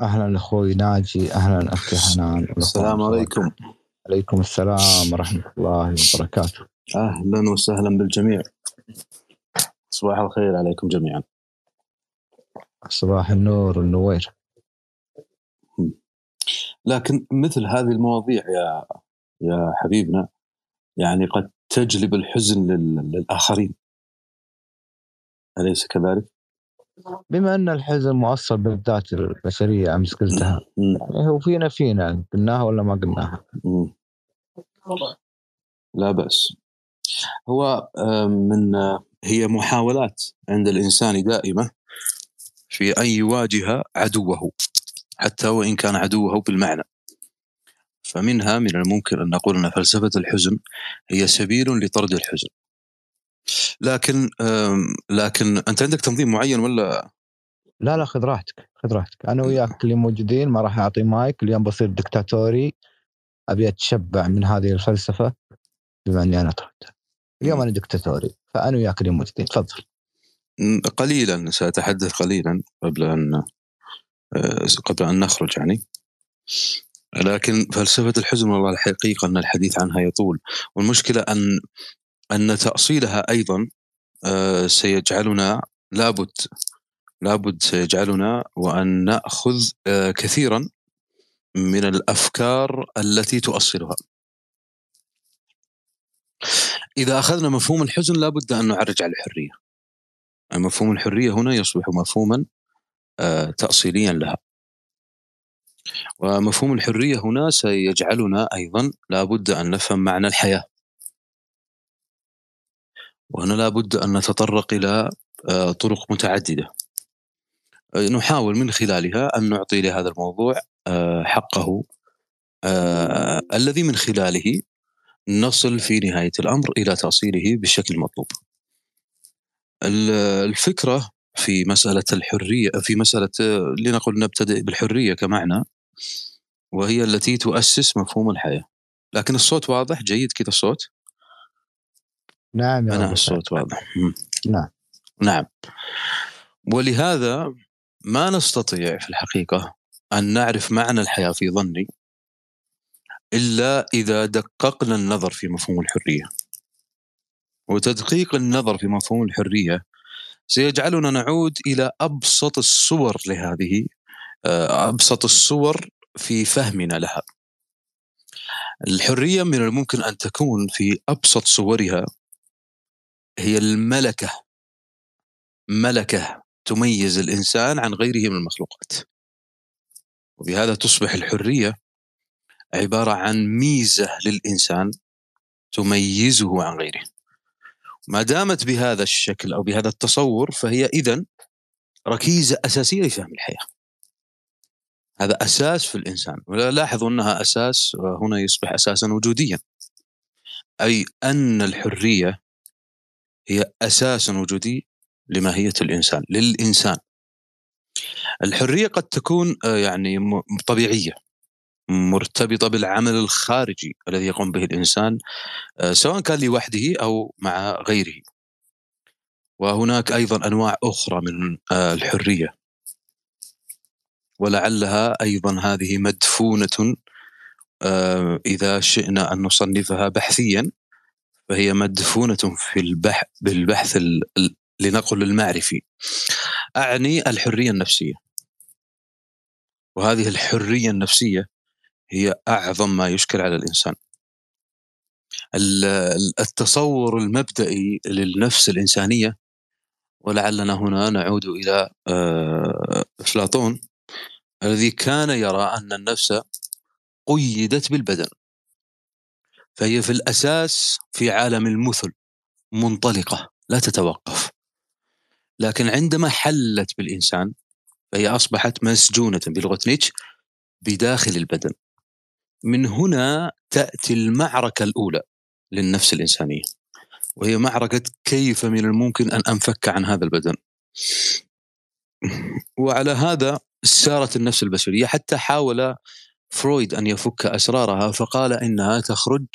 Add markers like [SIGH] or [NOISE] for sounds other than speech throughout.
أهلا أخوي ناجي أهلا أختي حنان. السلام عليكم. عليكم السلام ورحمة الله وبركاته. أهلا وسهلا بالجميع. صباح الخير عليكم جميعا. صباح النور والنوير. لكن مثل هذه المواضيع يا يا حبيبنا يعني قد تجلب الحزن للآخرين. أليس كذلك؟ بما أن الحزن مؤصل بالذات البشرية أمس قلتها. يعني هو فينا فينا قلناها ولا ما قلناها؟ لا بأس. هو من هي محاولات عند الإنسان دائمة في أن يواجه عدوه حتى وإن كان عدوه بالمعنى فمنها من الممكن أن نقول أن فلسفة الحزن هي سبيل لطرد الحزن. لكن لكن أنت عندك تنظيم معين ولا؟ لا لا خذ راحتك خذ راحتك. أنا وياك اللي موجودين ما راح اعطي مايك اليوم بصير دكتاتوري أبي أتشبع من هذه الفلسفة بما إني أنا طردت اليوم أنا دكتاتوري فأنا وياك اللي موجودين. تفضل. قليلا سأتحدث قليلا قبل أن آه، قبل أن نخرج يعني. لكن فلسفة الحزن والله الحقيقة أن الحديث عنها يطول. والمشكلة أن أن تأصيلها أيضا آه، سيجعلنا لابد لابد سيجعلنا وأن نأخذ آه، كثيرا من الأفكار التي تؤصلها. إذا أخذنا مفهوم الحزن لابد أن نعرج على الحرية. مفهوم الحرية هنا يصبح مفهوما آه، تاصيليا لها. ومفهوم الحرية هنا سيجعلنا أيضا لابد أن نفهم معنى الحياة. وهنا لابد أن نتطرق إلى آه، طرق متعددة. نحاول من خلالها أن نعطي لهذا الموضوع آه، حقه آه، الذي من خلاله نصل في نهاية الأمر إلى تأصيله بالشكل المطلوب. الفكرة في مسألة الحرية في مسألة لنقل نبتدئ بالحرية كمعنى وهي التي تؤسس مفهوم الحياة. لكن الصوت واضح جيد كذا الصوت؟ نعم يا أنا الصوت واضح. نعم. نعم. ولهذا ما نستطيع في الحقيقة أن نعرف معنى الحياة في ظني إلا إذا دققنا النظر في مفهوم الحرية. وتدقيق النظر في مفهوم الحرية سيجعلنا نعود إلى أبسط الصور لهذه آه، أبسط الصور في فهمنا لها. الحرية من الممكن أن تكون في أبسط صورها هي الملكة. ملكة تميز الإنسان عن غيره من المخلوقات. وبهذا تصبح الحرية عبارة عن ميزة للإنسان تميزه عن غيره. ما دامت بهذا الشكل أو بهذا التصور فهي إذا ركيزة أساسية لفهم الحياة. هذا أساس في الإنسان. ولاحظوا أنها أساس هنا يصبح أساسا وجوديا. أي أن الحرية هي أساس وجودي لماهية الإنسان للإنسان. الحرية قد تكون آه، يعني طبيعية مرتبطة بالعمل الخارجي الذي يقوم به الإنسان آه، سواء كان لوحده أو مع غيره. وهناك أيضا أنواع أخرى من آه، الحرية. ولعلها أيضا هذه مدفونة إذا شئنا أن نصنفها بحثيا. فهي مدفونة في البحث بالبحث لنقل المعرفي أعني الحرية النفسية. وهذه الحرية النفسية هي أعظم ما يشكل على الإنسان. التصور المبدئي للنفس الإنسانية ولعلنا هنا نعود إلى آه، أفلاطون الذي كان يرى أن النفس قيدت بالبدن. فهي في الأساس في عالم المثل منطلقة لا تتوقف. لكن عندما حلت بالإنسان فهي أصبحت مسجونة بلغة نيتش بداخل البدن. من هنا تأتي المعركة الأولى للنفس الإنسانية وهي معركة كيف من الممكن أن أنفك عن هذا البدن. وعلى هذا سارت النفس البشرية حتى حاول فرويد أن يفك أسرارها فقال إنها تخرج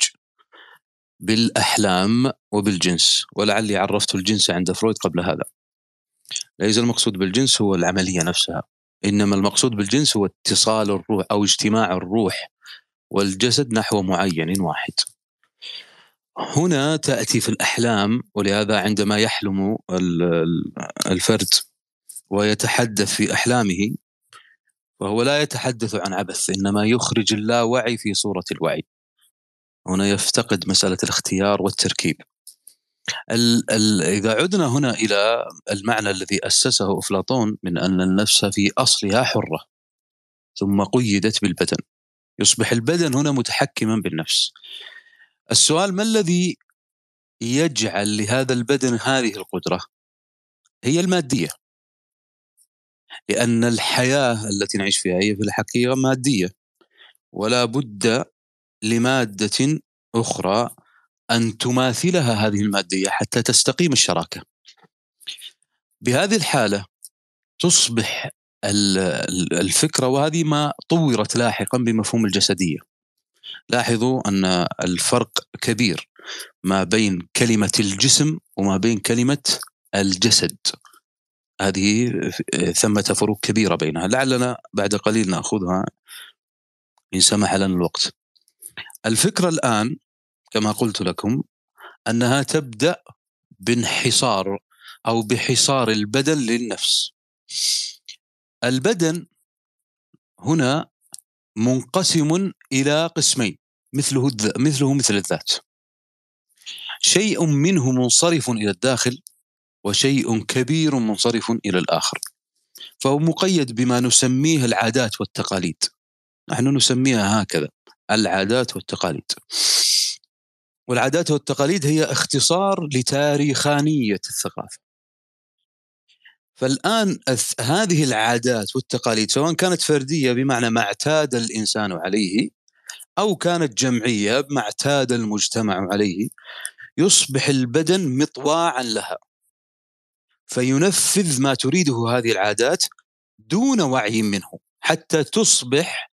بالأحلام وبالجنس ولعلي عرفت الجنس عند فرويد قبل هذا. ليس المقصود بالجنس هو العملية نفسها إنما المقصود بالجنس هو اتصال الروح أو اجتماع الروح والجسد نحو معين واحد. هنا تأتي في الأحلام ولهذا عندما يحلم الفرد ويتحدث في أحلامه فهو لا يتحدث عن عبث إنما يخرج اللاوعي في صورة الوعي. هنا يفتقد مسألة الاختيار والتركيب. ال ال إذا عدنا هنا إلى المعنى الذي أسسه أفلاطون من أن النفس في أصلها حرة ثم قيدت بالبدن. يصبح البدن هنا متحكما بالنفس. السؤال ما الذي يجعل لهذا البدن هذه القدرة؟ هي المادية. لأن الحياة التي نعيش فيها هي في الحقيقة مادية. ولا بد لمادة أخرى أن تماثلها هذه المادية حتى تستقيم الشراكة. بهذه الحالة تصبح الفكرة وهذه ما طورت لاحقا بمفهوم الجسدية. لاحظوا أن الفرق كبير ما بين كلمة الجسم وما بين كلمة الجسد. هذه ثمة فروق كبيرة بينها. لعلنا بعد قليل نأخذها. إن سمح لنا الوقت. الفكرة الآن كما قلت لكم أنها تبدأ بانحصار أو بحصار البدن للنفس. البدن هنا منقسم إلى قسمين مثله مثله مثل الذات. شيء منه منصرف إلى الداخل وشيء كبير منصرف إلى الآخر. فهو مقيد بما نسميه العادات والتقاليد. نحن نسميها هكذا. العادات والتقاليد. والعادات والتقاليد هي اختصار لتاريخانية الثقافة. فالآن هذه العادات والتقاليد سواء كانت فردية بمعنى ما اعتاد الإنسان عليه أو كانت جمعية ما اعتاد المجتمع عليه يصبح البدن مطواعا لها. فينفذ ما تريده هذه العادات دون وعي منه حتى تصبح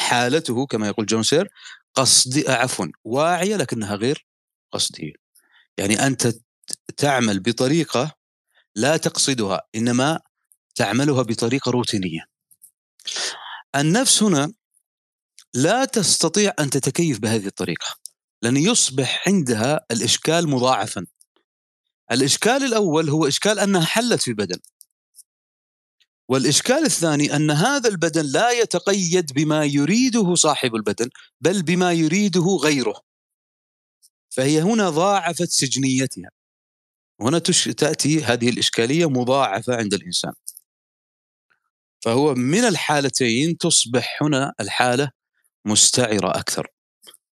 حالته كما يقول جون سير قصد عفوا واعية لكنها غير قصدية. يعني أنت تعمل بطريقة لا تقصدها إنما تعملها بطريقة روتينية. النفس هنا لا تستطيع أن تتكيف بهذه الطريقة لأن يصبح عندها الإشكال مضاعفا. الإشكال الأول هو إشكال أنها حلت في بدن. والإشكال الثاني أن هذا البدن لا يتقيد بما يريده صاحب البدن بل بما يريده غيره. فهي هنا ضاعفت سجنيتها. هنا تأتي هذه الإشكالية مضاعفة عند الإنسان. فهو من الحالتين تصبح هنا الحالة مستعرة أكثر.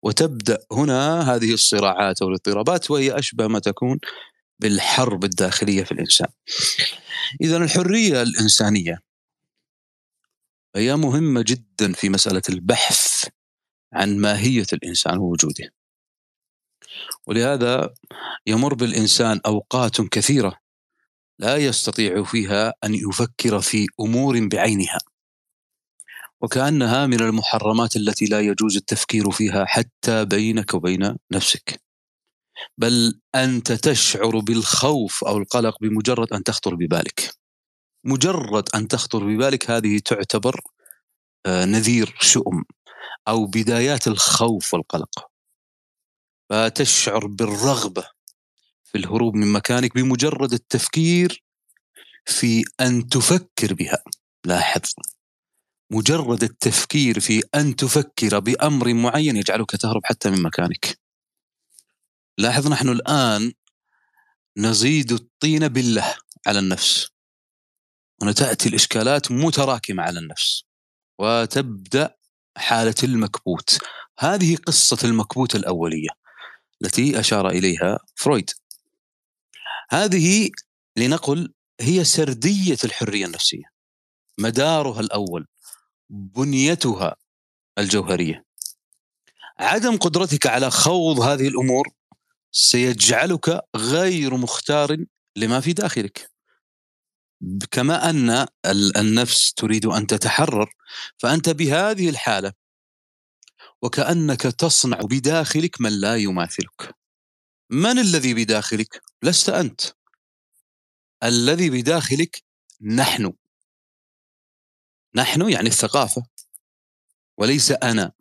وتبدأ هنا هذه الصراعات أو الاضطرابات وهي أشبه ما تكون بالحرب الداخلية في الإنسان. إذا الحرية الإنسانية هي مهمة جدا في مسألة البحث عن ماهية الإنسان ووجوده. ولهذا يمر بالإنسان أوقات كثيرة لا يستطيع فيها أن يفكر في أمور بعينها وكأنها من المحرمات التي لا يجوز التفكير فيها حتى بينك وبين نفسك. بل أنت تشعر بالخوف أو القلق بمجرد أن تخطر ببالك. مجرد أن تخطر ببالك هذه تعتبر آه، نذير شؤم أو بدايات الخوف والقلق. فتشعر بالرغبة في الهروب من مكانك بمجرد التفكير في أن تفكر بها. لاحظ. مجرد التفكير في أن تفكر بأمر معين يجعلك تهرب حتى من مكانك. لاحظ نحن الآن نزيد الطين بالله على النفس. هنا تأتي الإشكالات متراكمة على النفس وتبدأ حالة المكبوت. هذه قصة المكبوت الأولية التي أشار إليها فرويد. هذه لنقل هي سردية الحرية النفسية مدارها الأول بنيتها الجوهرية. عدم قدرتك على خوض هذه الأمور سيجعلك غير مختار لما في داخلك. كما أن النفس تريد أن تتحرر فأنت بهذه الحالة وكأنك تصنع بداخلك من لا يماثلك. من الذي بداخلك؟ لست أنت. الذي بداخلك نحن. نحن يعني الثقافة. وليس أنا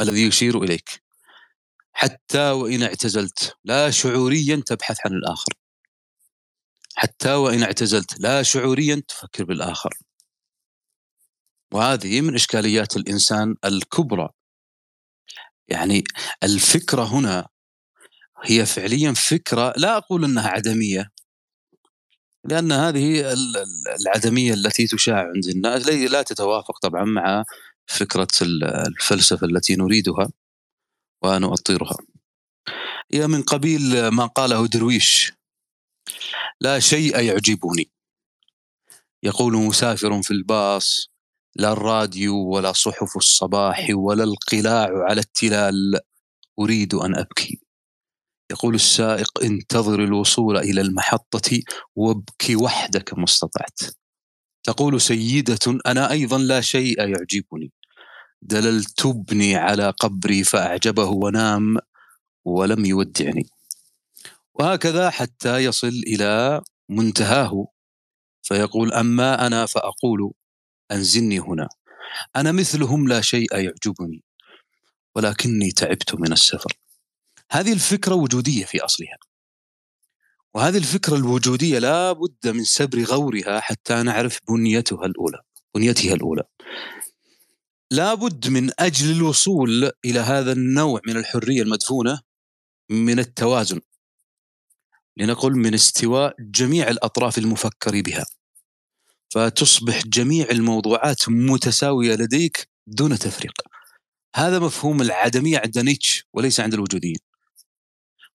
الذي يشير إليك. حتى وإن اعتزلت. لا شعوريا تبحث عن الآخر. حتى وإن اعتزلت. لا شعوريا تفكر بالآخر. وهذه من إشكاليات الإنسان الكبرى. يعني الفكرة هنا هي فعليا فكرة لا أقول أنها عدمية. لأن هذه العدمية التي تشاع عند الناس لا تتوافق طبعا مع فكرة الفلسفة التي نريدها. ونؤطرها. هي من قبيل ما قاله درويش. لا شيء يعجبني. يقول مسافر في الباص لا الراديو ولا صحف الصباح ولا القلاع على التلال أريد أن أبكي. يقول السائق انتظر الوصول إلى المحطة وابكي وحدك ما استطعت. تقول سيدة أنا أيضا لا شيء يعجبني. دللت ابني على قبري فأعجبه ونام ولم يودعني. وهكذا حتى يصل إلى منتهاه فيقول أما أنا فأقول أنزلني هنا. أنا مثلهم لا شيء يعجبني ولكني تعبت من السفر. هذه الفكرة وجودية في أصلها. وهذه الفكرة الوجودية لا بد من سبر غورها حتى نعرف بنيتها الأولى بنيتها الأولى. لا بد من أجل الوصول إلى هذا النوع من الحرية المدفونة من التوازن. لنقل من استواء جميع الأطراف المفكر بها. فتصبح جميع الموضوعات متساوية لديك دون تفريق. هذا مفهوم العدمية عند نيتش وليس عند الوجوديين.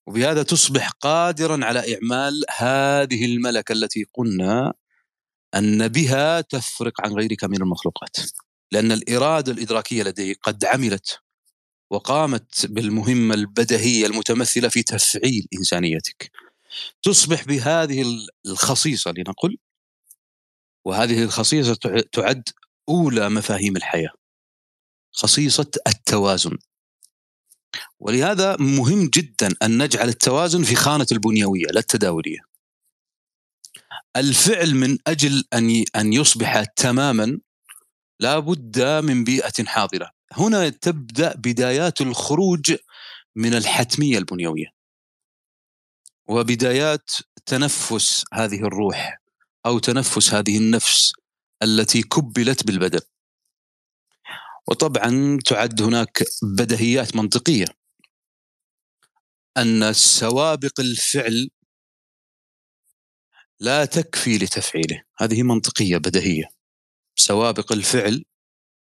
وبهذا تصبح قادرا على إعمال هذه الملكة التي قلنا أن بها تفرق عن غيرك من المخلوقات. لأن الإرادة الإدراكية لديك قد عملت وقامت بالمهمة البدهية المتمثلة في تفعيل إنسانيتك. تصبح بهذه الخصيصة لنقل وهذه الخصيصة تعد أولى مفاهيم الحياة. خصيصة التوازن. ولهذا مهم جدا أن نجعل التوازن في خانة البنيوية لا التداولية. الفعل من أجل أن أن يصبح تماما لا بد من بيئة حاضرة. هنا تبدأ بدايات الخروج من الحتمية البنيوية. وبدايات تنفس هذه الروح أو تنفس هذه النفس التي كبلت بالبدن. وطبعا تعد هناك بدهيات منطقية. أن سوابق الفعل لا تكفي لتفعيله. هذه منطقية بدهيه سوابق الفعل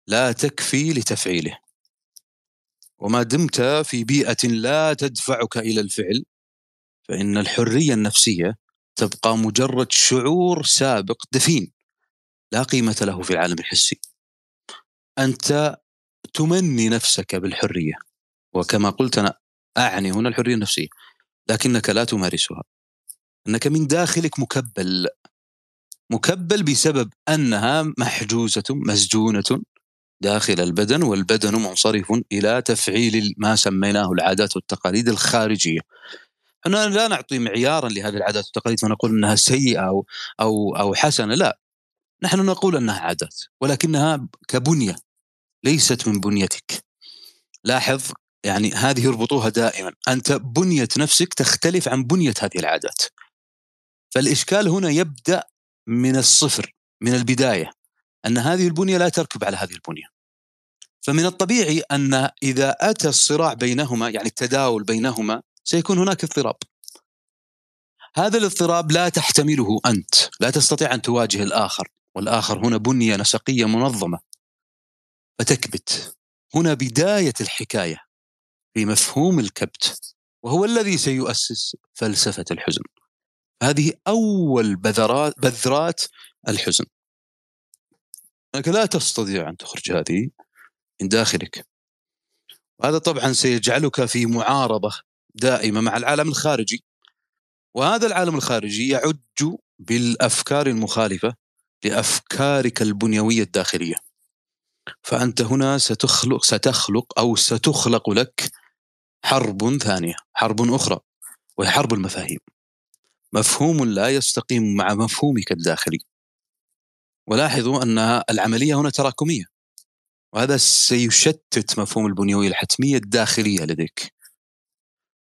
لا تكفي لتفعيله. وما دمت في بيئة لا تدفعك إلى الفعل فإن الحرية النفسية تبقى مجرد شعور سابق دفين لا قيمة له في العالم الحسي. أنت تمني نفسك بالحرية وكما قلت أنا أعني هنا الحرية النفسية لكنك لا تمارسها. إنك من داخلك مكبل. مكبل بسبب أنها محجوزة مسجونة داخل البدن والبدن منصرف إلى تفعيل ما سميناه العادات والتقاليد الخارجية. إحنا لا نعطي معيارا لهذه العادات والتقاليد ونقول إنها سيئة أو أو أو حسنة، لا. نحن نقول إنها عادات ولكنها كبنية ليست من بنيتك لاحظ يعني هذه يربطوها دائما أنت بنية نفسك تختلف عن بنية هذه العادات فالإشكال هنا يبدأ من الصفر من البداية أن هذه البنية لا تركب على هذه البنية. فمن الطبيعي أن إذا أتى الصراع بينهما يعني التداول بينهما سيكون هناك اضطراب. هذا الاضطراب لا تحتمله أنت لا تستطيع أن تواجه الآخر والآخر هنا بنية نسقية منظمة. فتكبت. هنا بداية الحكاية في مفهوم الكبت وهو الذي سيؤسس فلسفة الحزن. هذه أول بذرات بذرات الحزن. أنك لا تستطيع أن تخرج هذه من داخلك. وهذا طبعا سيجعلك في معارضة دائمة مع العالم الخارجي. وهذا العالم الخارجي يعج بالأفكار المخالفة لأفكارك البنيوية الداخلية. فأنت هنا ستخلق ستخلق أو ستخلق لك حرب ثانية حرب أخرى وهي حرب المفاهيم. مفهوم لا يستقيم مع مفهومك الداخلي. ولاحظوا أن العملية هنا تراكمية. وهذا سيشتت مفهوم البنيوية الحتمية الداخلية لديك.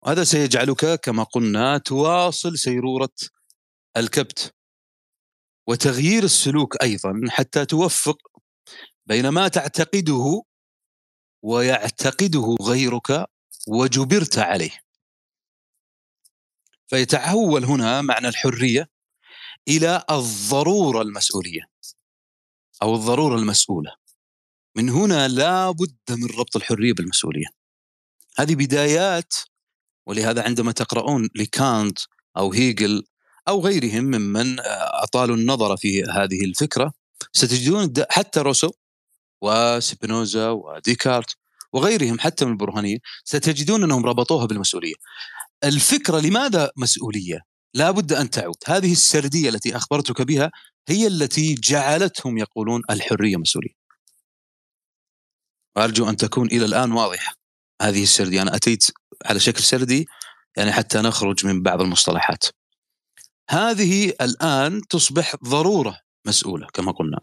وهذا سيجعلك كما قلنا تواصل سيرورة الكبت. وتغيير السلوك أيضا حتى توفق بين ما تعتقده ويعتقده غيرك وجبرت عليه. فيتحول هنا معنى الحرية إلى الضرورة المسؤولية أو الضرورة المسؤولة. من هنا لا بد من ربط الحرية بالمسؤولية. هذه بدايات ولهذا عندما تقرؤون لكانت أو هيجل أو غيرهم ممن أطالوا النظر في هذه الفكرة ستجدون حتى روسو وسبينوزا وديكارت وغيرهم حتى من البرهانية ستجدون أنهم ربطوها بالمسؤولية. الفكرة لماذا مسؤولية؟ لا بد أن تعود. هذه السردية التي أخبرتك بها هي التي جعلتهم يقولون الحرية مسؤولية. وأرجو أن تكون إلى الآن واضحة هذه السردية. أنا أتيت على شكل سردي يعني حتى نخرج من بعض المصطلحات. هذه الآن تصبح ضرورة مسؤولة كما قلنا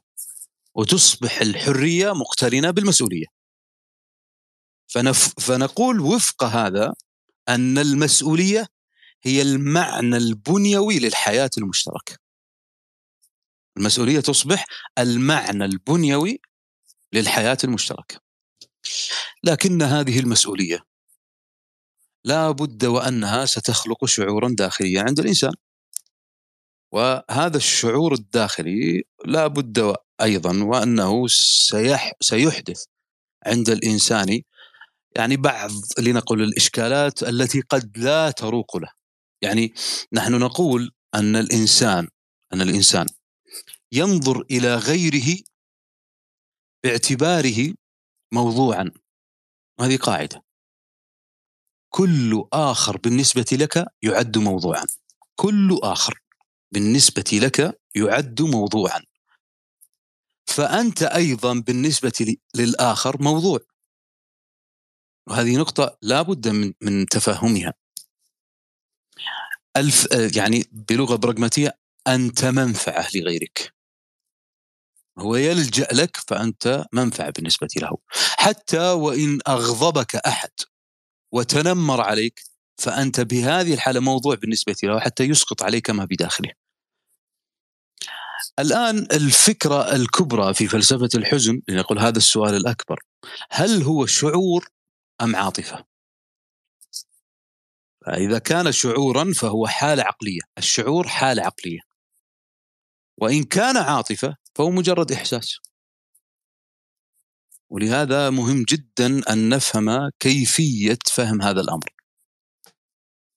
وتصبح الحرية مقترنة بالمسؤولية. فنف فنقول وفق هذا أن المسؤولية هي المعنى البنيوي للحياة المشتركة. المسؤولية تصبح المعنى البنيوي للحياة المشتركة. لكن هذه المسؤولية لا بد وأنها ستخلق شعورا داخليا عند الإنسان. وهذا الشعور الداخلي لا بد أيضا وأنه سيح سيحدث عند الإنسان يعني بعض لنقل الإشكالات التي قد لا تروق له. يعني نحن نقول أن الإنسان أن الإنسان ينظر إلى غيره باعتباره موضوعا. هذه قاعدة. كل آخر بالنسبة لك يعد موضوعا. كل آخر بالنسبة لك يعد موضوعا. فأنت أيضا بالنسبة للآخر موضوع. وهذه نقطة لا بد من من تفهمها. الف يعني بلغة براغماتية أنت منفعة لغيرك. هو يلجأ لك فأنت منفعة بالنسبة له. حتى وإن أغضبك أحد وتنمر عليك فأنت بهذه الحالة موضوع بالنسبة له حتى يسقط عليك ما بداخله. الآن الفكرة الكبرى في فلسفة الحزن لنقول هذا السؤال الأكبر. هل هو شعور أم عاطفة؟ إذا كان شعورا فهو حالة عقلية. الشعور حالة عقلية. وإن كان عاطفة فهو مجرد إحساس. ولهذا مهم جدا أن نفهم كيفية فهم هذا الأمر.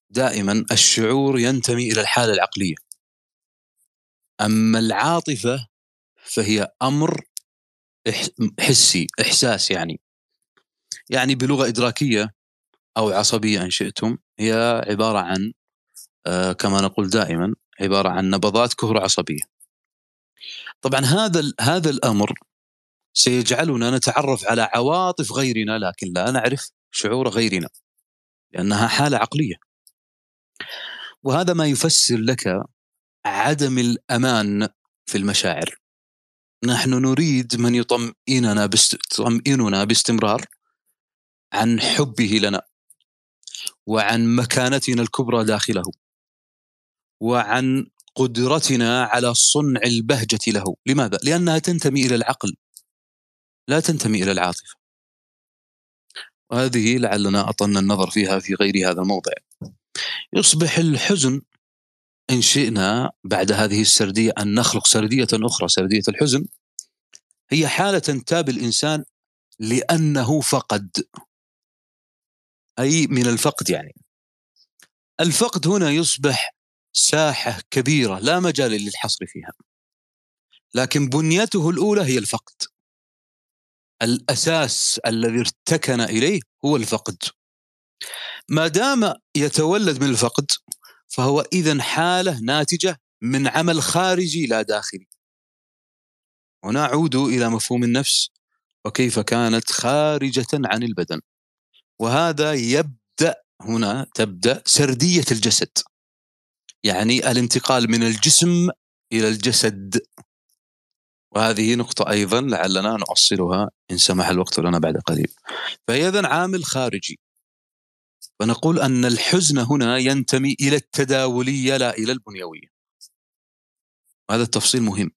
دائما الشعور ينتمي إلى الحالة العقلية. أما العاطفة فهي أمر حسي إحساس يعني. يعني بلغة إدراكية أو عصبية إن شئتم هي عبارة عن آه كما نقول دائما عبارة عن نبضات كهرو عصبية. طبعا هذا هذا الأمر سيجعلنا نتعرف على عواطف غيرنا لكن لا نعرف شعور غيرنا لأنها حالة عقلية. وهذا ما يفسر لك عدم الأمان في المشاعر. نحن نريد من يطمئننا يطمئننا باستمرار عن حبه لنا وعن مكانتنا الكبرى داخله وعن قدرتنا على صنع البهجة له. لماذا؟ لأنها تنتمي إلى العقل لا تنتمي إلى العاطفة. وهذه لعلنا أطلنا النظر فيها في غير هذا الموضع. يصبح الحزن إن شئنا بعد هذه السردية أن نخلق سردية أخرى سردية الحزن. هي حالة تنتاب الإنسان لأنه فقد. أي من الفقد يعني. الفقد هنا يصبح ساحة كبيرة لا مجال للحصر فيها. لكن بنيته الأولى هي الفقد. الأساس الذي ارتكن إليه هو الفقد. ما دام يتولد من الفقد فهو إذا حالة ناتجة من عمل خارجي لا داخلي. ونعود إلى مفهوم النفس وكيف كانت خارجة عن البدن. وهذا يبدأ هنا تبدأ سردية الجسد. يعني الانتقال من الجسم إلى الجسد. وهذه نقطة أيضا لعلنا نؤصلها إن سمح الوقت لنا بعد قليل. فهي إذن عامل خارجي. فنقول أن الحزن هنا ينتمي إلى التداولية لا إلى البنيوية. هذا التفصيل مهم.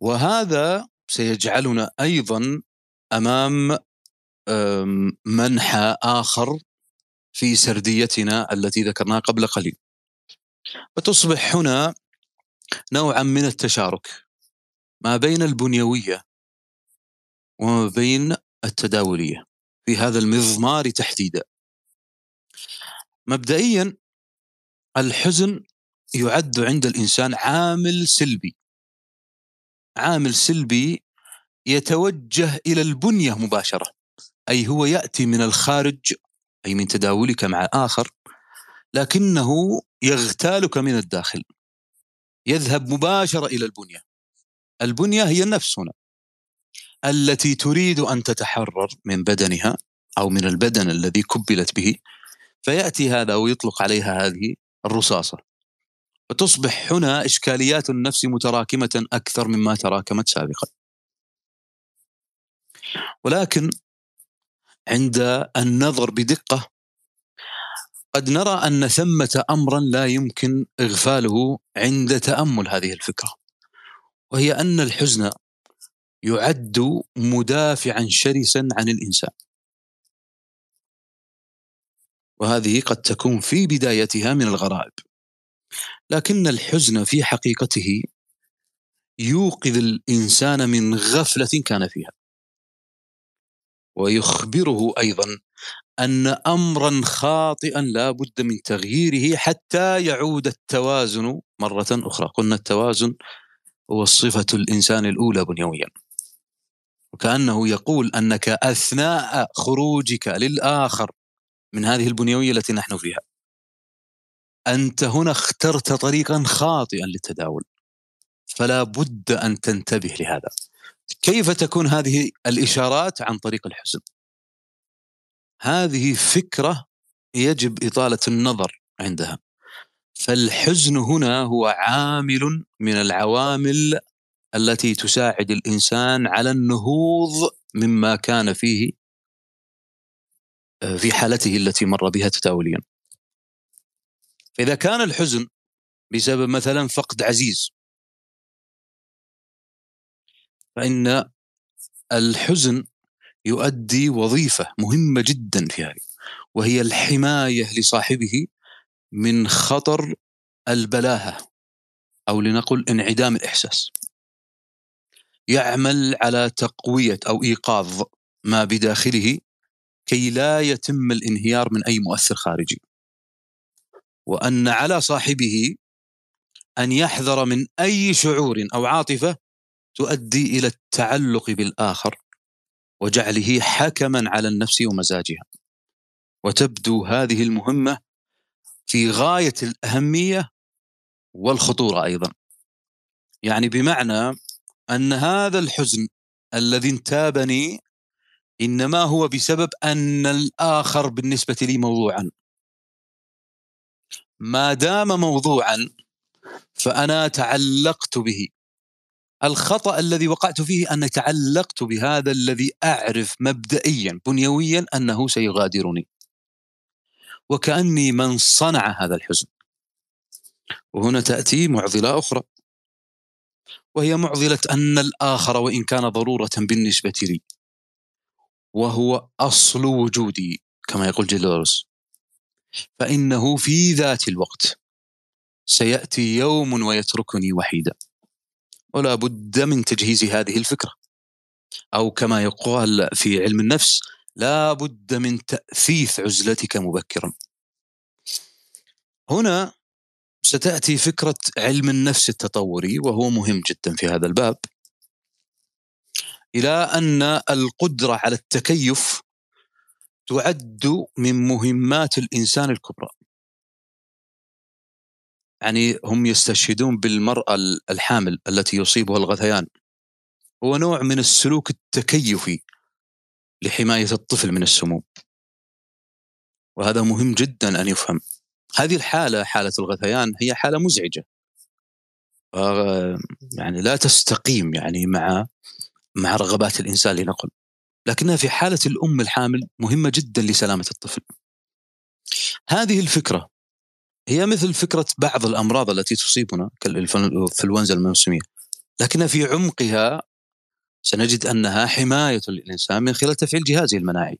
وهذا سيجعلنا أيضا أمام منحى آخر في سرديتنا التي ذكرناها قبل قليل. وتصبح هنا نوعا من التشارك ما بين البنيوية وما بين التداولية في هذا المضمار تحديدا. مبدئيا الحزن يعد عند الإنسان عامل سلبي. عامل سلبي يتوجه إلى البنية مباشرة. أي هو يأتي من الخارج أي من تداولك مع آخر لكنه يغتالك من الداخل يذهب مباشرة إلى البنية. البنية هي النفس هنا التي تريد أن تتحرر من بدنها أو من البدن الذي كبلت به فيأتي هذا ويطلق عليها هذه الرصاصة. وتصبح هنا إشكاليات النفس متراكمة أكثر مما تراكمت سابقا. ولكن عند النظر بدقة. قد نرى أن ثمة أمرا لا يمكن إغفاله عند تأمل هذه الفكرة وهي أن الحزن يعد مدافعا شرسا عن الإنسان. وهذه قد تكون في بدايتها من الغرائب. لكن الحزن في حقيقته يوقظ الإنسان من غفلة كان فيها. ويخبره أيضا أن أمرا خاطئا لا بد من تغييره حتى يعود التوازن مرة أخرى. قلنا التوازن هو الصفة الإنسان الأولى بنيويا. وكأنه يقول أنك أثناء خروجك للآخر من هذه البنيوية التي نحن فيها أنت هنا اخترت طريقا خاطئا للتداول. فلا بد أن تنتبه لهذا. كيف تكون هذه الإشارات عن طريق الحزن؟ هذه فكرة يجب إطالة النظر عندها. فالحزن هنا هو عامل من العوامل التي تساعد الإنسان على النهوض مما كان فيه في حالته التي مر بها تداوليا. فإذا كان الحزن بسبب مثلا فقد عزيز فإن الحزن يؤدي وظيفة مهمة جدا في هذه وهي الحماية لصاحبه من خطر البلاهة أو لنقل انعدام الإحساس. يعمل على تقوية أو إيقاظ ما بداخله كي لا يتم الانهيار من أي مؤثر خارجي. وأن على صاحبه أن يحذر من أي شعور أو عاطفة تؤدي إلى التعلق بالآخر وجعله حكما على النفس ومزاجها. وتبدو هذه المهمة في غاية الأهمية والخطورة أيضا. يعني بمعنى أن هذا الحزن الذي انتابني إنما هو بسبب أن الآخر بالنسبة لي موضوعا. ما دام موضوعا فأنا تعلقت به. الخطأ الذي وقعت فيه أن تعلقت بهذا الذي أعرف مبدئيا بنيويا أنه سيغادرني. وكأني من صنع هذا الحزن. وهنا تأتي معضلة أخرى. وهي معضلة أن الآخر وإن كان ضرورة بالنسبة لي. وهو أصل وجودي كما يقول جيلورس فإنه في ذات الوقت سيأتي يوم ويتركني وحيدا. ولا بد من تجهيز هذه الفكرة. أو كما يقال في علم النفس لا بد من تأثيث عزلتك مبكرا. هنا ستأتي فكرة علم النفس التطوري وهو مهم جدا في هذا الباب. إلى أن القدرة على التكيف تعد من مهمات الإنسان الكبرى. يعني هم يستشهدون بالمرأة الحامل التي يصيبها الغثيان. هو نوع من السلوك التكيفي لحماية الطفل من السموم. وهذا مهم جدا أن يفهم. هذه الحالة حالة الغثيان هي حالة مزعجة. يعني لا تستقيم يعني مع مع رغبات الإنسان لنقل. لكنها في حالة الأم الحامل مهمة جدا لسلامة الطفل. هذه الفكرة هي مثل فكرة بعض الأمراض التي تصيبنا كالإنفلونزا الموسمية لكنها في عمقها سنجد أنها حماية للإنسان من خلال تفعيل جهازه المناعي.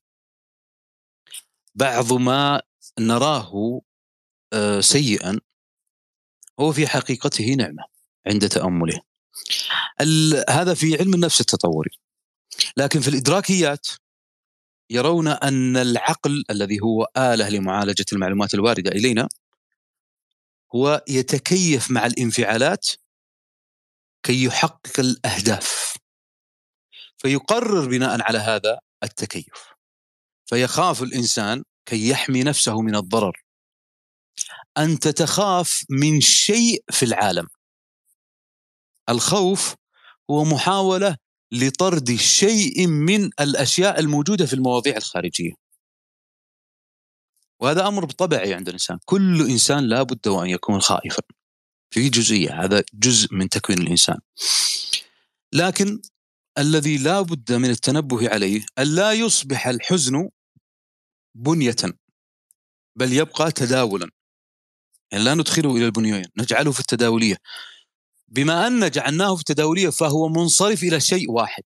بعض ما نراه آه، سيئا هو في حقيقته نعمة عند تأمله. هذا في علم النفس التطوري. لكن في الإدراكيات يرون أن العقل الذي هو آلة لمعالجة المعلومات الواردة إلينا هو يتكيف مع الانفعالات كي يحقق الأهداف. فيقرر بناء على هذا التكيف. فيخاف الإنسان كي يحمي نفسه من الضرر. انت تخاف من شيء في العالم. الخوف هو محاولة لطرد شيء من الأشياء الموجودة في المواضيع الخارجية. وهذا أمر طبيعي عند الإنسان. كل إنسان لا بد وأن يكون خائفا في جزئية. هذا جزء من تكوين الإنسان. لكن الذي لا بد من التنبه عليه ألا يصبح الحزن بنية بل يبقى تداولا. يعني لا ندخله إلى البنيوية نجعله في التداولية. بما أن جعلناه في التداولية فهو منصرف إلى شيء واحد.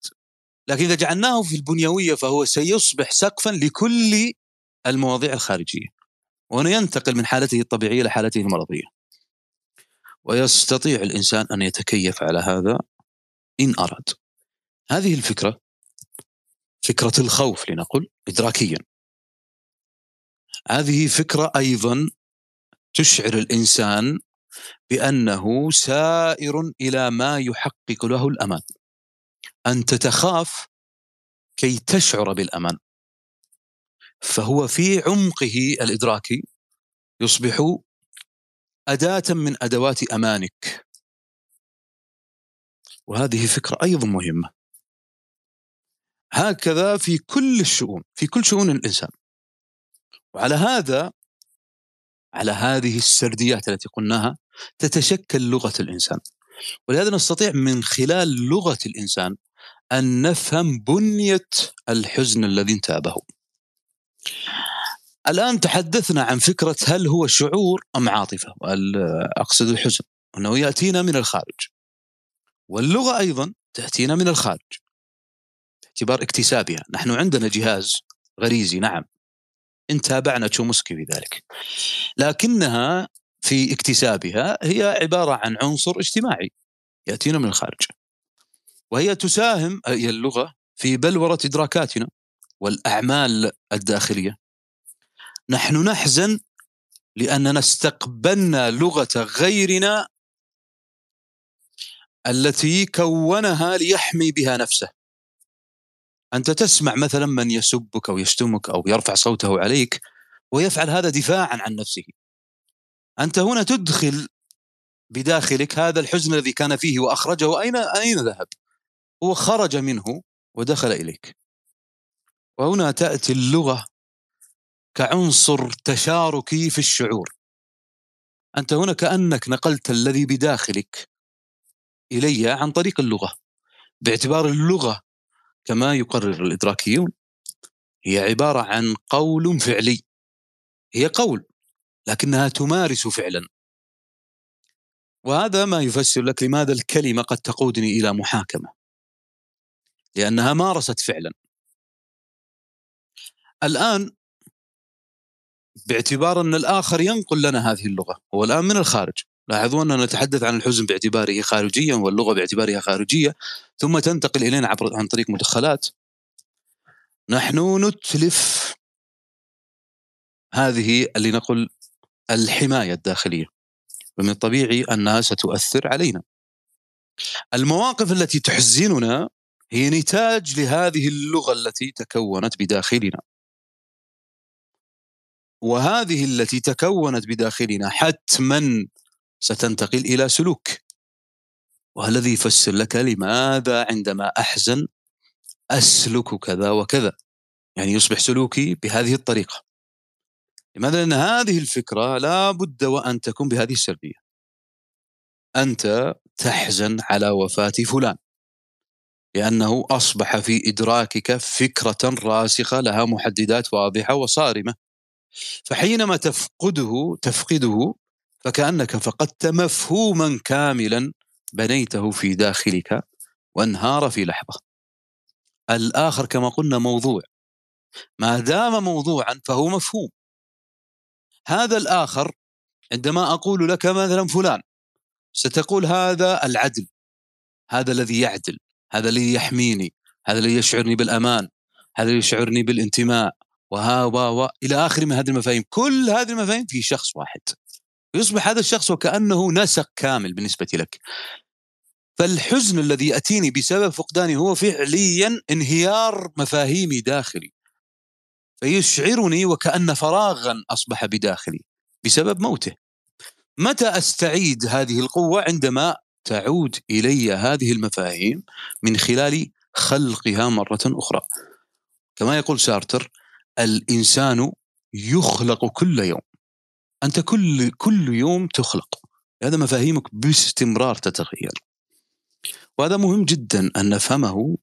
لكن إذا جعلناه في البنيوية فهو سيصبح سقفا لكل المواضيع الخارجية وهنا ينتقل من حالته الطبيعية إلى حالته المرضية. ويستطيع الإنسان أن يتكيف على هذا إن أراد. هذه الفكرة فكرة الخوف لنقل إدراكيا. هذه فكرة أيضا تشعر الإنسان بأنه سائر إلى ما يحقق له الأمان. أنت تخاف كي تشعر بالأمان. فهو في عمقه الإدراكي يصبح أداة من أدوات أمانك. وهذه فكرة أيضا مهمة. هكذا في كل الشؤون في كل شؤون الإنسان. وعلى هذا على هذه السرديات التي قلناها تتشكل لغة الإنسان. ولهذا نستطيع من خلال لغة الإنسان أن نفهم بنية الحزن الذي انتابه. الآن تحدثنا عن فكرة هل هو شعور أم عاطفة؟ أقصد الحزن. أنه يأتينا من الخارج. واللغة أيضا تأتينا من الخارج. باعتبار اكتسابها. نحن عندنا جهاز غريزي نعم. إن تابعنا تشومسكي في ذلك لكنها في اكتسابها هي عبارة عن عنصر اجتماعي. يأتينا من الخارج. وهي تساهم هي اللغة في بلورة إدراكاتنا. والأعمال الداخلية. نحن نحزن لأننا استقبلنا لغة غيرنا التي كونها ليحمي بها نفسه. أنت تسمع مثلا من يسبك أو يشتمك أو يرفع صوته عليك ويفعل هذا دفاعا عن نفسه. أنت هنا تدخل بداخلك هذا الحزن الذي كان فيه وأخرجه أين أين ذهب؟ هو خرج منه ودخل إليك. وهنا تأتي اللغة كعنصر تشاركي في الشعور. أنت هنا كأنك نقلت الذي بداخلك إلي عن طريق اللغة باعتبار اللغة كما يقرر الإدراكيون هي عبارة عن قول فعلي هي قول لكنها تمارس فعلا. وهذا ما يفسر لك لماذا الكلمة قد تقودني إلى محاكمة لأنها مارست فعلا. الآن باعتبار أن الآخر ينقل لنا هذه اللغة هو الآن من الخارج. لاحظوا أننا نتحدث عن الحزن باعتباره خارجيا واللغة باعتبارها خارجية ثم تنتقل إلينا عبر عن طريق مدخلات. نحن نتلف هذه اللي نقول الحماية الداخلية. ومن الطبيعي أنها ستؤثر علينا. المواقف التي تحزننا هي نتاج لهذه اللغة التي تكونت بداخلنا. وهذه التي تكونت بداخلنا حتما ستنتقل إلى سلوك. والذي يفسر لك لماذا عندما أحزن أسلك كذا وكذا. يعني يصبح سلوكي بهذه الطريقة. لماذا؟ لأن هذه الفكرة لا بد وأن تكون بهذه السردية أنت تحزن على وفاة فلان. لأنه أصبح في إدراكك فكرة راسخة لها محددات واضحة وصارمة. فحينما تفقده تفقده فكأنك فقدت مفهوما كاملا بنيته في داخلك وانهار في لحظة. الآخر كما قلنا موضوع. ما دام موضوعا فهو مفهوم. هذا الآخر عندما أقول لك مثلا فلان ستقول هذا العدل هذا الذي يعدل هذا الذي يحميني هذا الذي يشعرني بالأمان هذا الذي يشعرني بالانتماء وها و إلى آخر من هذه المفاهيم. كل هذه المفاهيم في شخص واحد. يصبح هذا الشخص وكأنه نسق كامل بالنسبة لك. فالحزن الذي يأتيني بسبب فقداني هو فعليا انهيار مفاهيمي داخلي. فيشعرني وكأن فراغا أصبح بداخلي بسبب موته. متى أستعيد هذه القوة عندما تعود إلي هذه المفاهيم من خلال خلقها مرة أخرى؟ كما يقول سارتر الإنسان يخلق كل يوم. أنت كل كل يوم تخلق. هذا مفاهيمك باستمرار تتغير. وهذا مهم جدا أن نفهمه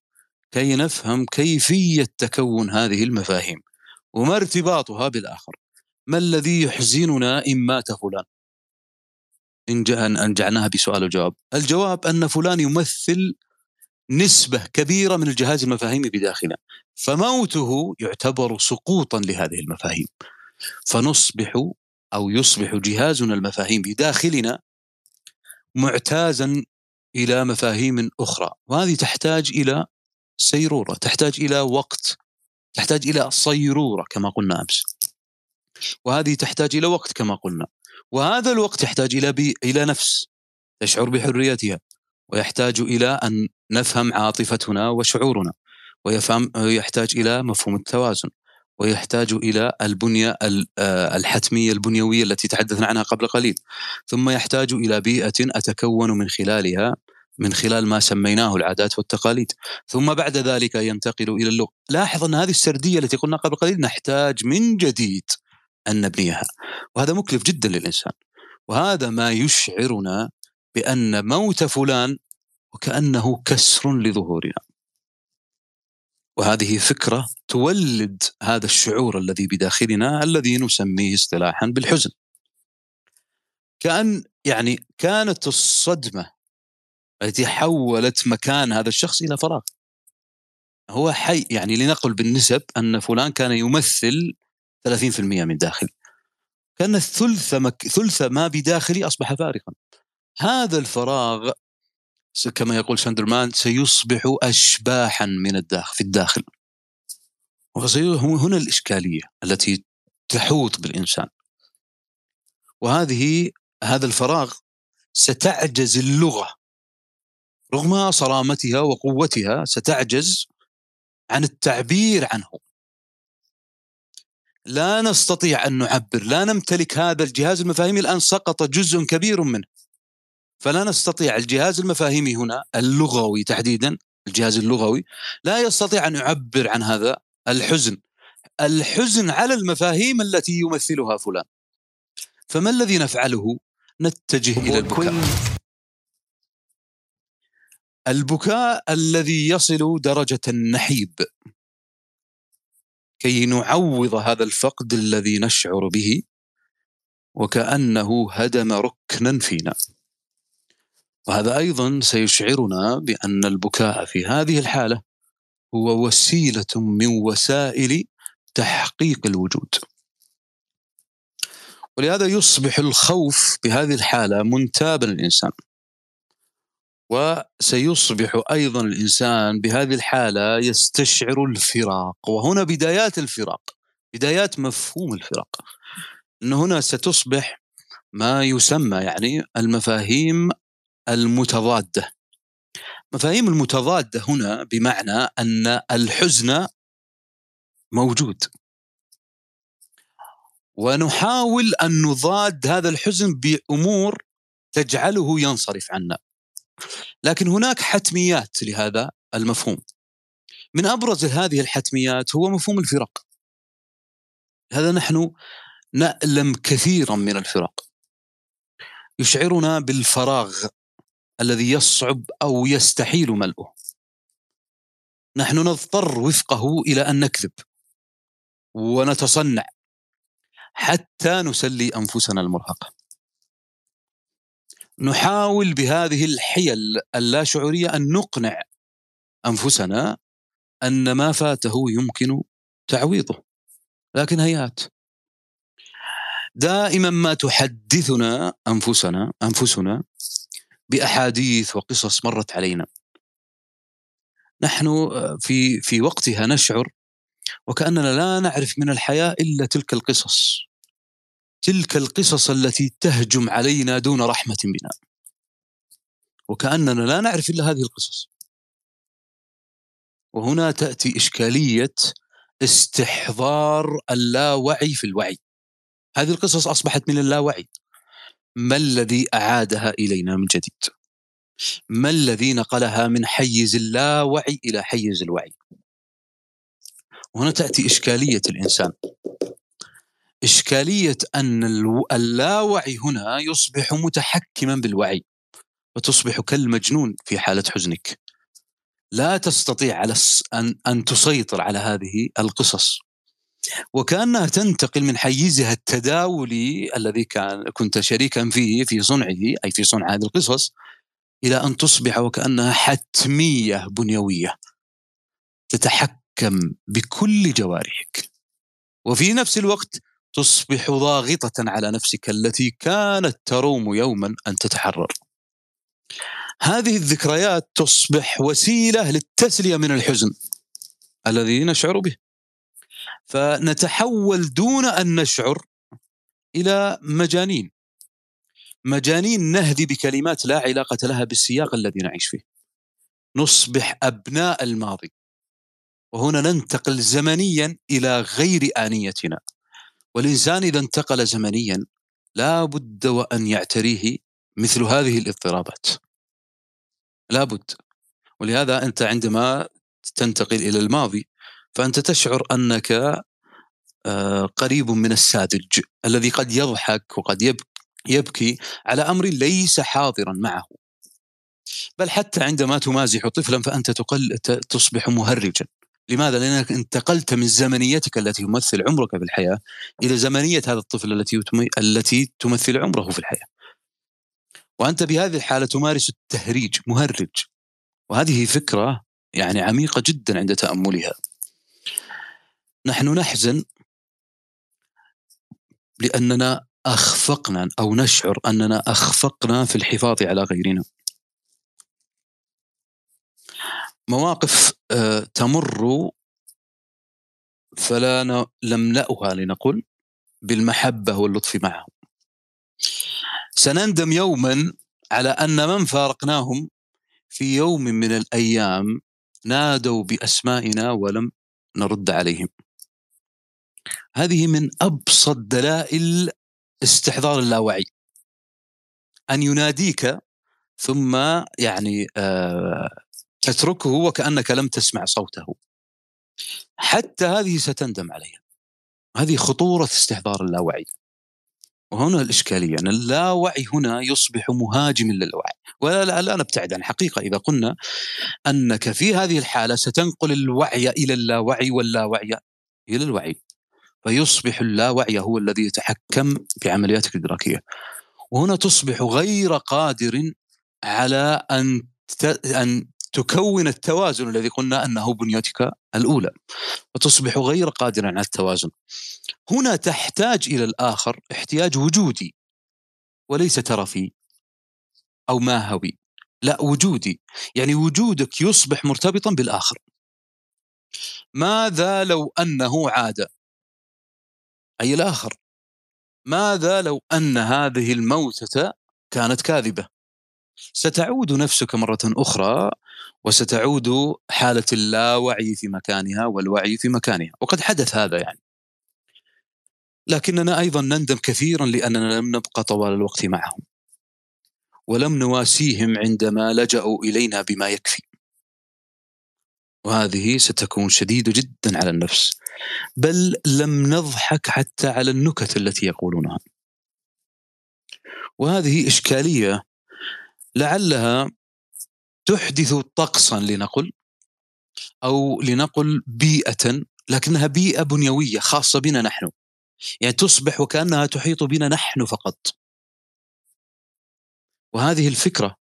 كي نفهم كيفية تكون هذه المفاهيم وما ارتباطها بالآخر. ما الذي يحزننا إن مات فلان؟ إن أنجعناها بسؤال وجواب. الجواب أن فلان يمثل نسبة كبيرة من الجهاز المفاهيمي بداخلنا. فموته يعتبر سقوطا لهذه المفاهيم. فنصبح أو يصبح جهازنا المفاهيم بداخلنا معتازا إلى مفاهيم أخرى. وهذه تحتاج إلى سيرورة تحتاج إلى وقت تحتاج إلى صيرورة كما قلنا أمس. وهذه تحتاج إلى وقت كما قلنا. وهذا الوقت يحتاج إلى بي إلى نفس تشعر بحريتها. ويحتاج إلى أن نفهم عاطفتنا وشعورنا ويفهم يحتاج إلى مفهوم التوازن ويحتاج إلى البنية آه، الحتمية البنيوية التي تحدثنا عنها قبل قليل. ثم يحتاج إلى بيئة أتكون من خلالها من خلال ما سميناه العادات والتقاليد. ثم بعد ذلك ينتقل إلى اللغة. لاحظ أن هذه السردية التي قلنا قبل قليل نحتاج من جديد أن نبنيها. وهذا مكلف جدا للإنسان. وهذا ما يشعرنا بأن موت فلان وكأنه كسر لظهورنا. وهذه فكرة تولد هذا الشعور الذي بداخلنا الذي نسميه اصطلاحا بالحزن. كأن يعني كانت الصدمة التي حولت مكان هذا الشخص إلى فراغ. هو حي يعني لنقل بالنسب أن فلان كان يمثل 30% من داخلي. كأن الثلث مك... ثلث ما بداخلي أصبح فارغا. هذا الفراغ كما يقول شاندرمان سيصبح أشباحا من الداخل في الداخل. هنا الإشكالية التي تحوط بالإنسان. وهذه هذا الفراغ ستعجز اللغة. رغم صرامتها وقوتها ستعجز عن التعبير عنه. لا نستطيع أن نعبر لا نمتلك هذا الجهاز المفاهيمي الآن سقط جزء كبير منه. فلا نستطيع الجهاز المفاهيمي هنا اللغوي تحديدا الجهاز اللغوي لا يستطيع أن يعبر عن هذا الحزن. الحزن على المفاهيم التي يمثلها فلان. فما الذي نفعله؟ نتجه إلى البكاء. البكاء الذي يصل درجة النحيب. كي نعوض هذا الفقد الذي نشعر به وكأنه هدم ركنا فينا. وهذا أيضا سيشعرنا بأن البكاء في هذه الحالة هو وسيلة من وسائل تحقيق الوجود. ولهذا يصبح الخوف بهذه الحالة منتابا للإنسان. وسيصبح أيضا الإنسان بهذه الحالة يستشعر الفراق. وهنا بدايات الفراق بدايات مفهوم الفراق. إن هنا ستصبح ما يسمى يعني المفاهيم المتضادة. مفاهيم المتضادة هنا بمعنى أن الحزن موجود. ونحاول أن نضاد هذا الحزن بأمور تجعله ينصرف عنا. لكن هناك حتميات لهذا المفهوم. من أبرز هذه الحتميات هو مفهوم الفراق هذا نحن نألم كثيرا من الفراق يشعرنا بالفراغ. الذي يصعب أو يستحيل ملؤه. نحن نضطر وفقه إلى أن نكذب ونتصنع حتى نسلي أنفسنا المرهقة. نحاول بهذه الحيل اللاشعورية أن نقنع أنفسنا أن ما فاته يمكن تعويضه. لكن هيات دائما ما تحدثنا أنفسنا أنفسنا بأحاديث وقصص مرت علينا. نحن في في وقتها نشعر وكأننا لا نعرف من الحياة إلا تلك القصص. تلك القصص التي تهجم علينا دون رحمة بنا. وكأننا لا نعرف إلا هذه القصص. وهنا تأتي إشكالية استحضار اللاوعي في الوعي. هذه القصص أصبحت من اللاوعي. ما الذي أعادها إلينا من جديد؟ ما الذي نقلها من حيز اللاوعي إلى حيز الوعي؟ وهنا تأتي إشكالية الإنسان. إشكالية أن اللاوعي هنا يصبح متحكما بالوعي وتصبح كالمجنون في حالة حزنك. لا تستطيع على أن أن تسيطر على هذه القصص. وكأنها تنتقل من حيزها التداولي الذي كان كنت شريكا فيه في صنعه أي في صنع هذه القصص إلى أن تصبح وكأنها حتمية بنيوية تتحكم بكل جوارحك. وفي نفس الوقت تصبح ضاغطة على نفسك التي كانت تروم يوما أن تتحرر. هذه الذكريات تصبح وسيلة للتسلية من الحزن الذي نشعر به. فنتحول دون أن نشعر إلى مجانين. مجانين نهدي بكلمات لا علاقة لها بالسياق الذي نعيش فيه. نصبح أبناء الماضي. وهنا ننتقل زمنيا إلى غير آنيتنا. والإنسان إذا انتقل زمنيا لا بد وأن يعتريه مثل هذه الاضطرابات. لابد ولهذا أنت عندما تنتقل إلى الماضي فأنت تشعر أنك آه، قريب من الساذج الذي قد يضحك وقد يبكي على أمر ليس حاضرا معه بل حتى عندما تمازح طفلا فأنت تقل تصبح مهرجا لماذا؟ لأنك انتقلت من زمنيتك التي تمثل عمرك في الحياة إلى زمنية هذا الطفل التي التي تمثل عمره في الحياة. وأنت بهذه الحالة تمارس التهريج مهرج وهذه فكرة يعني عميقة جدا عند تأملها. نحن نحزن لأننا أخفقنا أو نشعر أننا أخفقنا في الحفاظ على غيرنا. مواقف آه، تمر فلا نملأها لنقل بالمحبة واللطف معهم سنندم يوما على أن من فارقناهم في يوم من الأيام نادوا بأسمائنا ولم نرد عليهم هذه من أبسط دلائل استحضار اللاوعي. أن يناديك ثم يعني آه تتركه وكأنك لم تسمع صوته. حتى هذه ستندم عليها. هذه خطورة استحضار اللاوعي. وهنا الإشكالية أن اللاوعي هنا يصبح مهاجما للوعي. ولا لا, لا نبتعد عن حقيقة. إذا قلنا أنك في هذه الحالة ستنقل الوعي إلى اللاوعي واللاوعي إلى الوعي. فيصبح اللاوعي هو الذي يتحكم بعملياتك الإدراكية. وهنا تصبح غير قادر على أن أن تكون التوازن الذي قلنا أنه بنيتك الأولى. وتصبح غير قادرا على التوازن. هنا تحتاج إلى الآخر احتياج وجودي. وليس ترفي أو ماهوي. لا وجودي. يعني وجودك يصبح مرتبطا بالآخر. ماذا لو أنه عاد؟ أي الآخر. ماذا لو أن هذه الموتة كانت كاذبة؟ ستعود نفسك مرة أخرى وستعود حالة اللاوعي في مكانها والوعي في مكانها. وقد حدث هذا يعني. لكننا أيضا نندم كثيرا لأننا لم نبقى طوال الوقت معهم. ولم نواسيهم عندما لجأوا إلينا بما يكفي. وهذه ستكون شديدة جدا على النفس بل لم نضحك حتى على النكت التي يقولونها. وهذه إشكالية لعلها تحدث طقسا لنقل أو لنقل بيئة لكنها بيئة بنيوية خاصة بنا نحن. يعني تصبح وكأنها تحيط بنا نحن فقط. وهذه الفكرة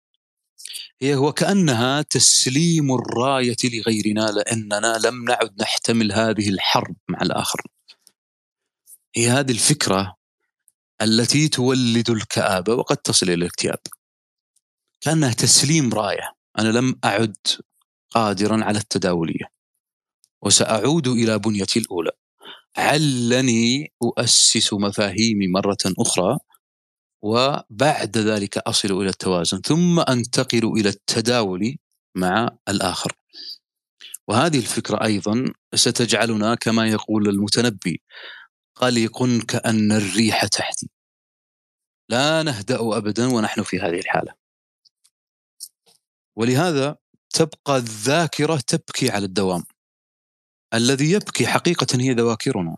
هي وكانها تسليم الراية لغيرنا لأننا لم نعد نحتمل هذه الحرب مع الآخر. هي هذه الفكرة التي تولد الكآبة وقد تصل إلى الاكتئاب. كأنها تسليم راية. أنا لم أعد قادرا على التداولية وسأعود إلى بنيتي الأولى. علني أؤسس مفاهيمي مرة أخرى. وبعد ذلك أصل إلى التوازن ثم أنتقل إلى التداول مع الآخر. وهذه الفكرة أيضا ستجعلنا كما يقول المتنبي قلق كأن الريح تحتي. لا نهدأ أبدا ونحن في هذه الحالة. ولهذا تبقى الذاكرة تبكي على الدوام. الذي يبكي حقيقة هي ذواكرنا.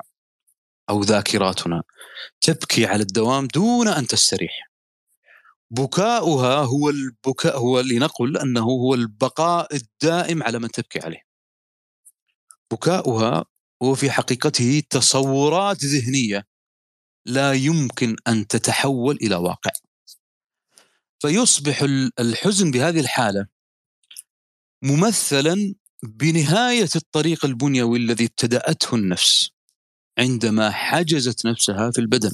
أو ذاكراتنا تبكي على الدوام دون أن تستريح. بكاؤها هو البكاء هو لنقل أنه هو البقاء الدائم على من تبكي عليه. بكاؤها هو في حقيقته تصورات ذهنية لا يمكن أن تتحول إلى واقع. فيصبح الحزن بهذه الحالة ممثلا بنهاية الطريق البنيوي الذي ابتدأته النفس. عندما حجزت نفسها في البدن.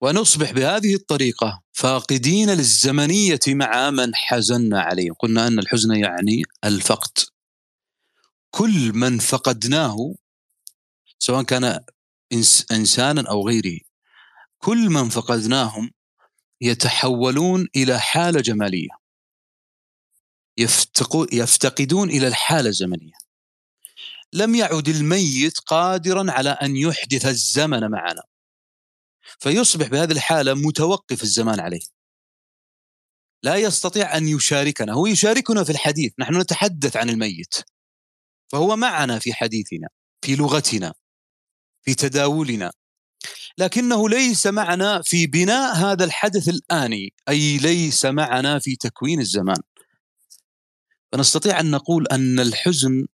ونصبح بهذه الطريقة فاقدين للزمنية مع من حزنا عليه. قلنا أن الحزن يعني الفقد. كل من فقدناه سواء كان إنسانا أو غيره كل من فقدناهم يتحولون إلى حالة جمالية. يفتقدون إلى الحالة الزمنية. لم يعد الميت قادرا على أن يحدث الزمن معنا. فيصبح بهذه الحالة متوقف الزمان عليه. لا يستطيع أن يشاركنا. هو يشاركنا في الحديث. نحن نتحدث عن الميت. فهو معنا في حديثنا في لغتنا في تداولنا. لكنه ليس معنا في بناء هذا الحدث الآني أي ليس معنا في تكوين الزمان. فنستطيع أن نقول أن الحزن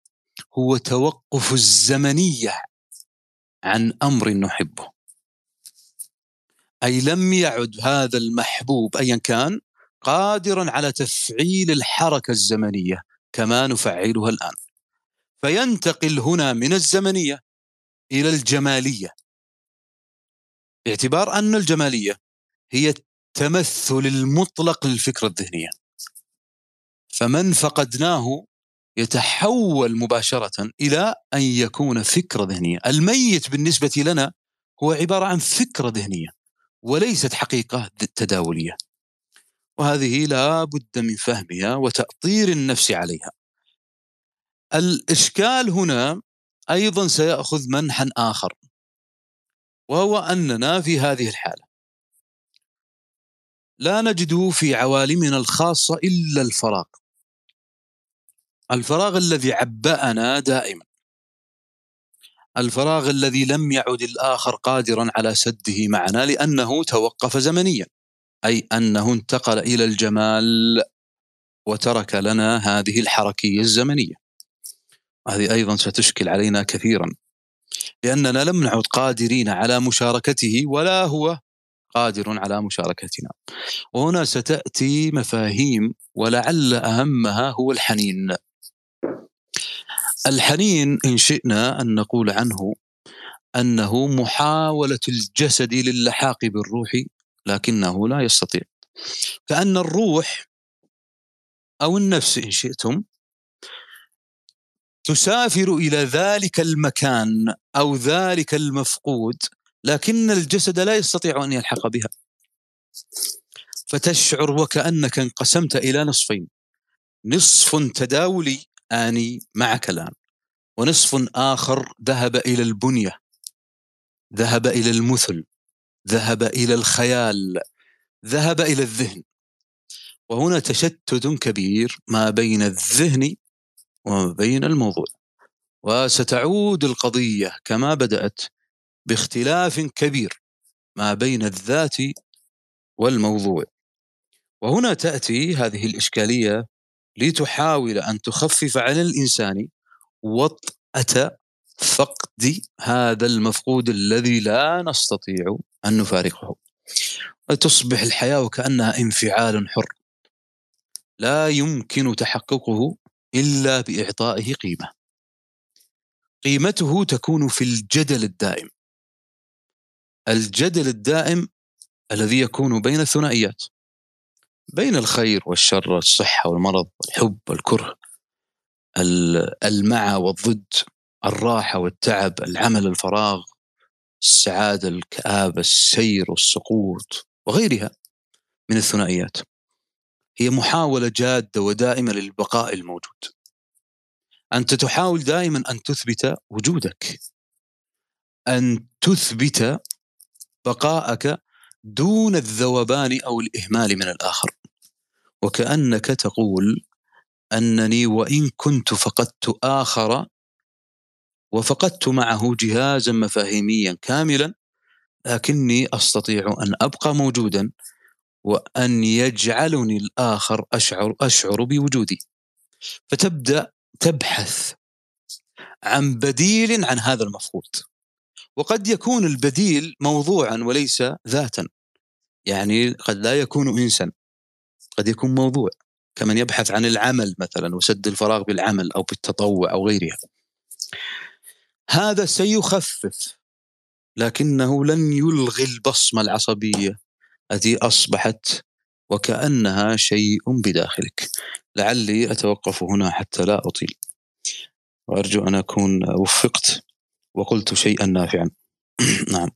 هو توقف الزمنية عن أمر نحبه. أي لم يعد هذا المحبوب أيا كان قادرا على تفعيل الحركة الزمنية كما نفعلها الآن. فينتقل هنا من الزمنية إلى الجمالية. باعتبار أن الجمالية هي التمثل المطلق للفكرة الذهنية. فمن فقدناه يتحول مباشرة إلى أن يكون فكرة ذهنية. الميت بالنسبة لنا هو عبارة عن فكرة ذهنية وليست حقيقة تداولية. وهذه لا بد من فهمها وتأطير النفس عليها. الإشكال هنا أيضا سيأخذ منحا آخر وهو أننا في هذه الحالة لا نجد في عوالمنا الخاصة إلا الفراغ. الفراغ الذي عبأنا دائما. الفراغ الذي لم يعد الآخر قادرا على سده معنا لأنه توقف زمنيا أي أنه انتقل إلى الجمال وترك لنا هذه الحركية الزمنية. هذه أيضا ستشكل علينا كثيرا لأننا لم نعد قادرين على مشاركته ولا هو قادر على مشاركتنا. وهنا ستأتي مفاهيم ولعل أهمها هو الحنين. الحنين إن شئنا أن نقول عنه أنه محاولة الجسد للحاق بالروح لكنه لا يستطيع. كأن الروح أو النفس إن شئتم تسافر إلى ذلك المكان أو ذلك المفقود لكن الجسد لا يستطيع أن يلحق بها. فتشعر وكأنك انقسمت إلى نصفين. نصف تداولي آني معك الان ونصف آخر ذهب إلى البنية ذهب إلى المثل ذهب إلى الخيال ذهب إلى الذهن. وهنا تشتت كبير ما بين الذهن وما بين الموضوع. وستعود القضية كما بدأت باختلاف كبير ما بين الذات والموضوع. وهنا تأتي هذه الإشكالية لتحاول أن تخفف على الإنسان وطأة فقد هذا المفقود الذي لا نستطيع أن نفارقه. وتصبح الحياة وكأنها انفعال حر. لا يمكن تحققه إلا بإعطائه قيمة. قيمته تكون في الجدل الدائم. الجدل الدائم الذي يكون بين الثنائيات. بين الخير والشر الصحة والمرض الحب والكره المع والضد الراحة والتعب العمل الفراغ السعادة الكآبة السير والسقوط وغيرها من الثنائيات. هي محاولة جادة ودائمة للبقاء الموجود. أنت تحاول دائما أن تثبت وجودك. أن تثبت بقاءك دون الذوبان أو الإهمال من الآخر. وكأنك تقول أنني وإن كنت فقدت آخر وفقدت معه جهازا مفاهيميا كاملا لكني أستطيع أن أبقى موجودا وأن يجعلني الآخر أشعر أشعر بوجودي. فتبدأ تبحث عن بديل عن هذا المفقود. وقد يكون البديل موضوعا وليس ذاتا يعني قد لا يكون انسا. قد يكون موضوع. كمن يبحث عن العمل مثلا وسد الفراغ بالعمل أو بالتطوع أو غيرها. هذا سيخفف لكنه لن يلغي البصمة العصبية التي أصبحت وكأنها شيء بداخلك. لعلي أتوقف هنا حتى لا أطيل. وأرجو أن أكون وفقت وقلت شيئا نافعا. [CLEARS THROAT] نعم.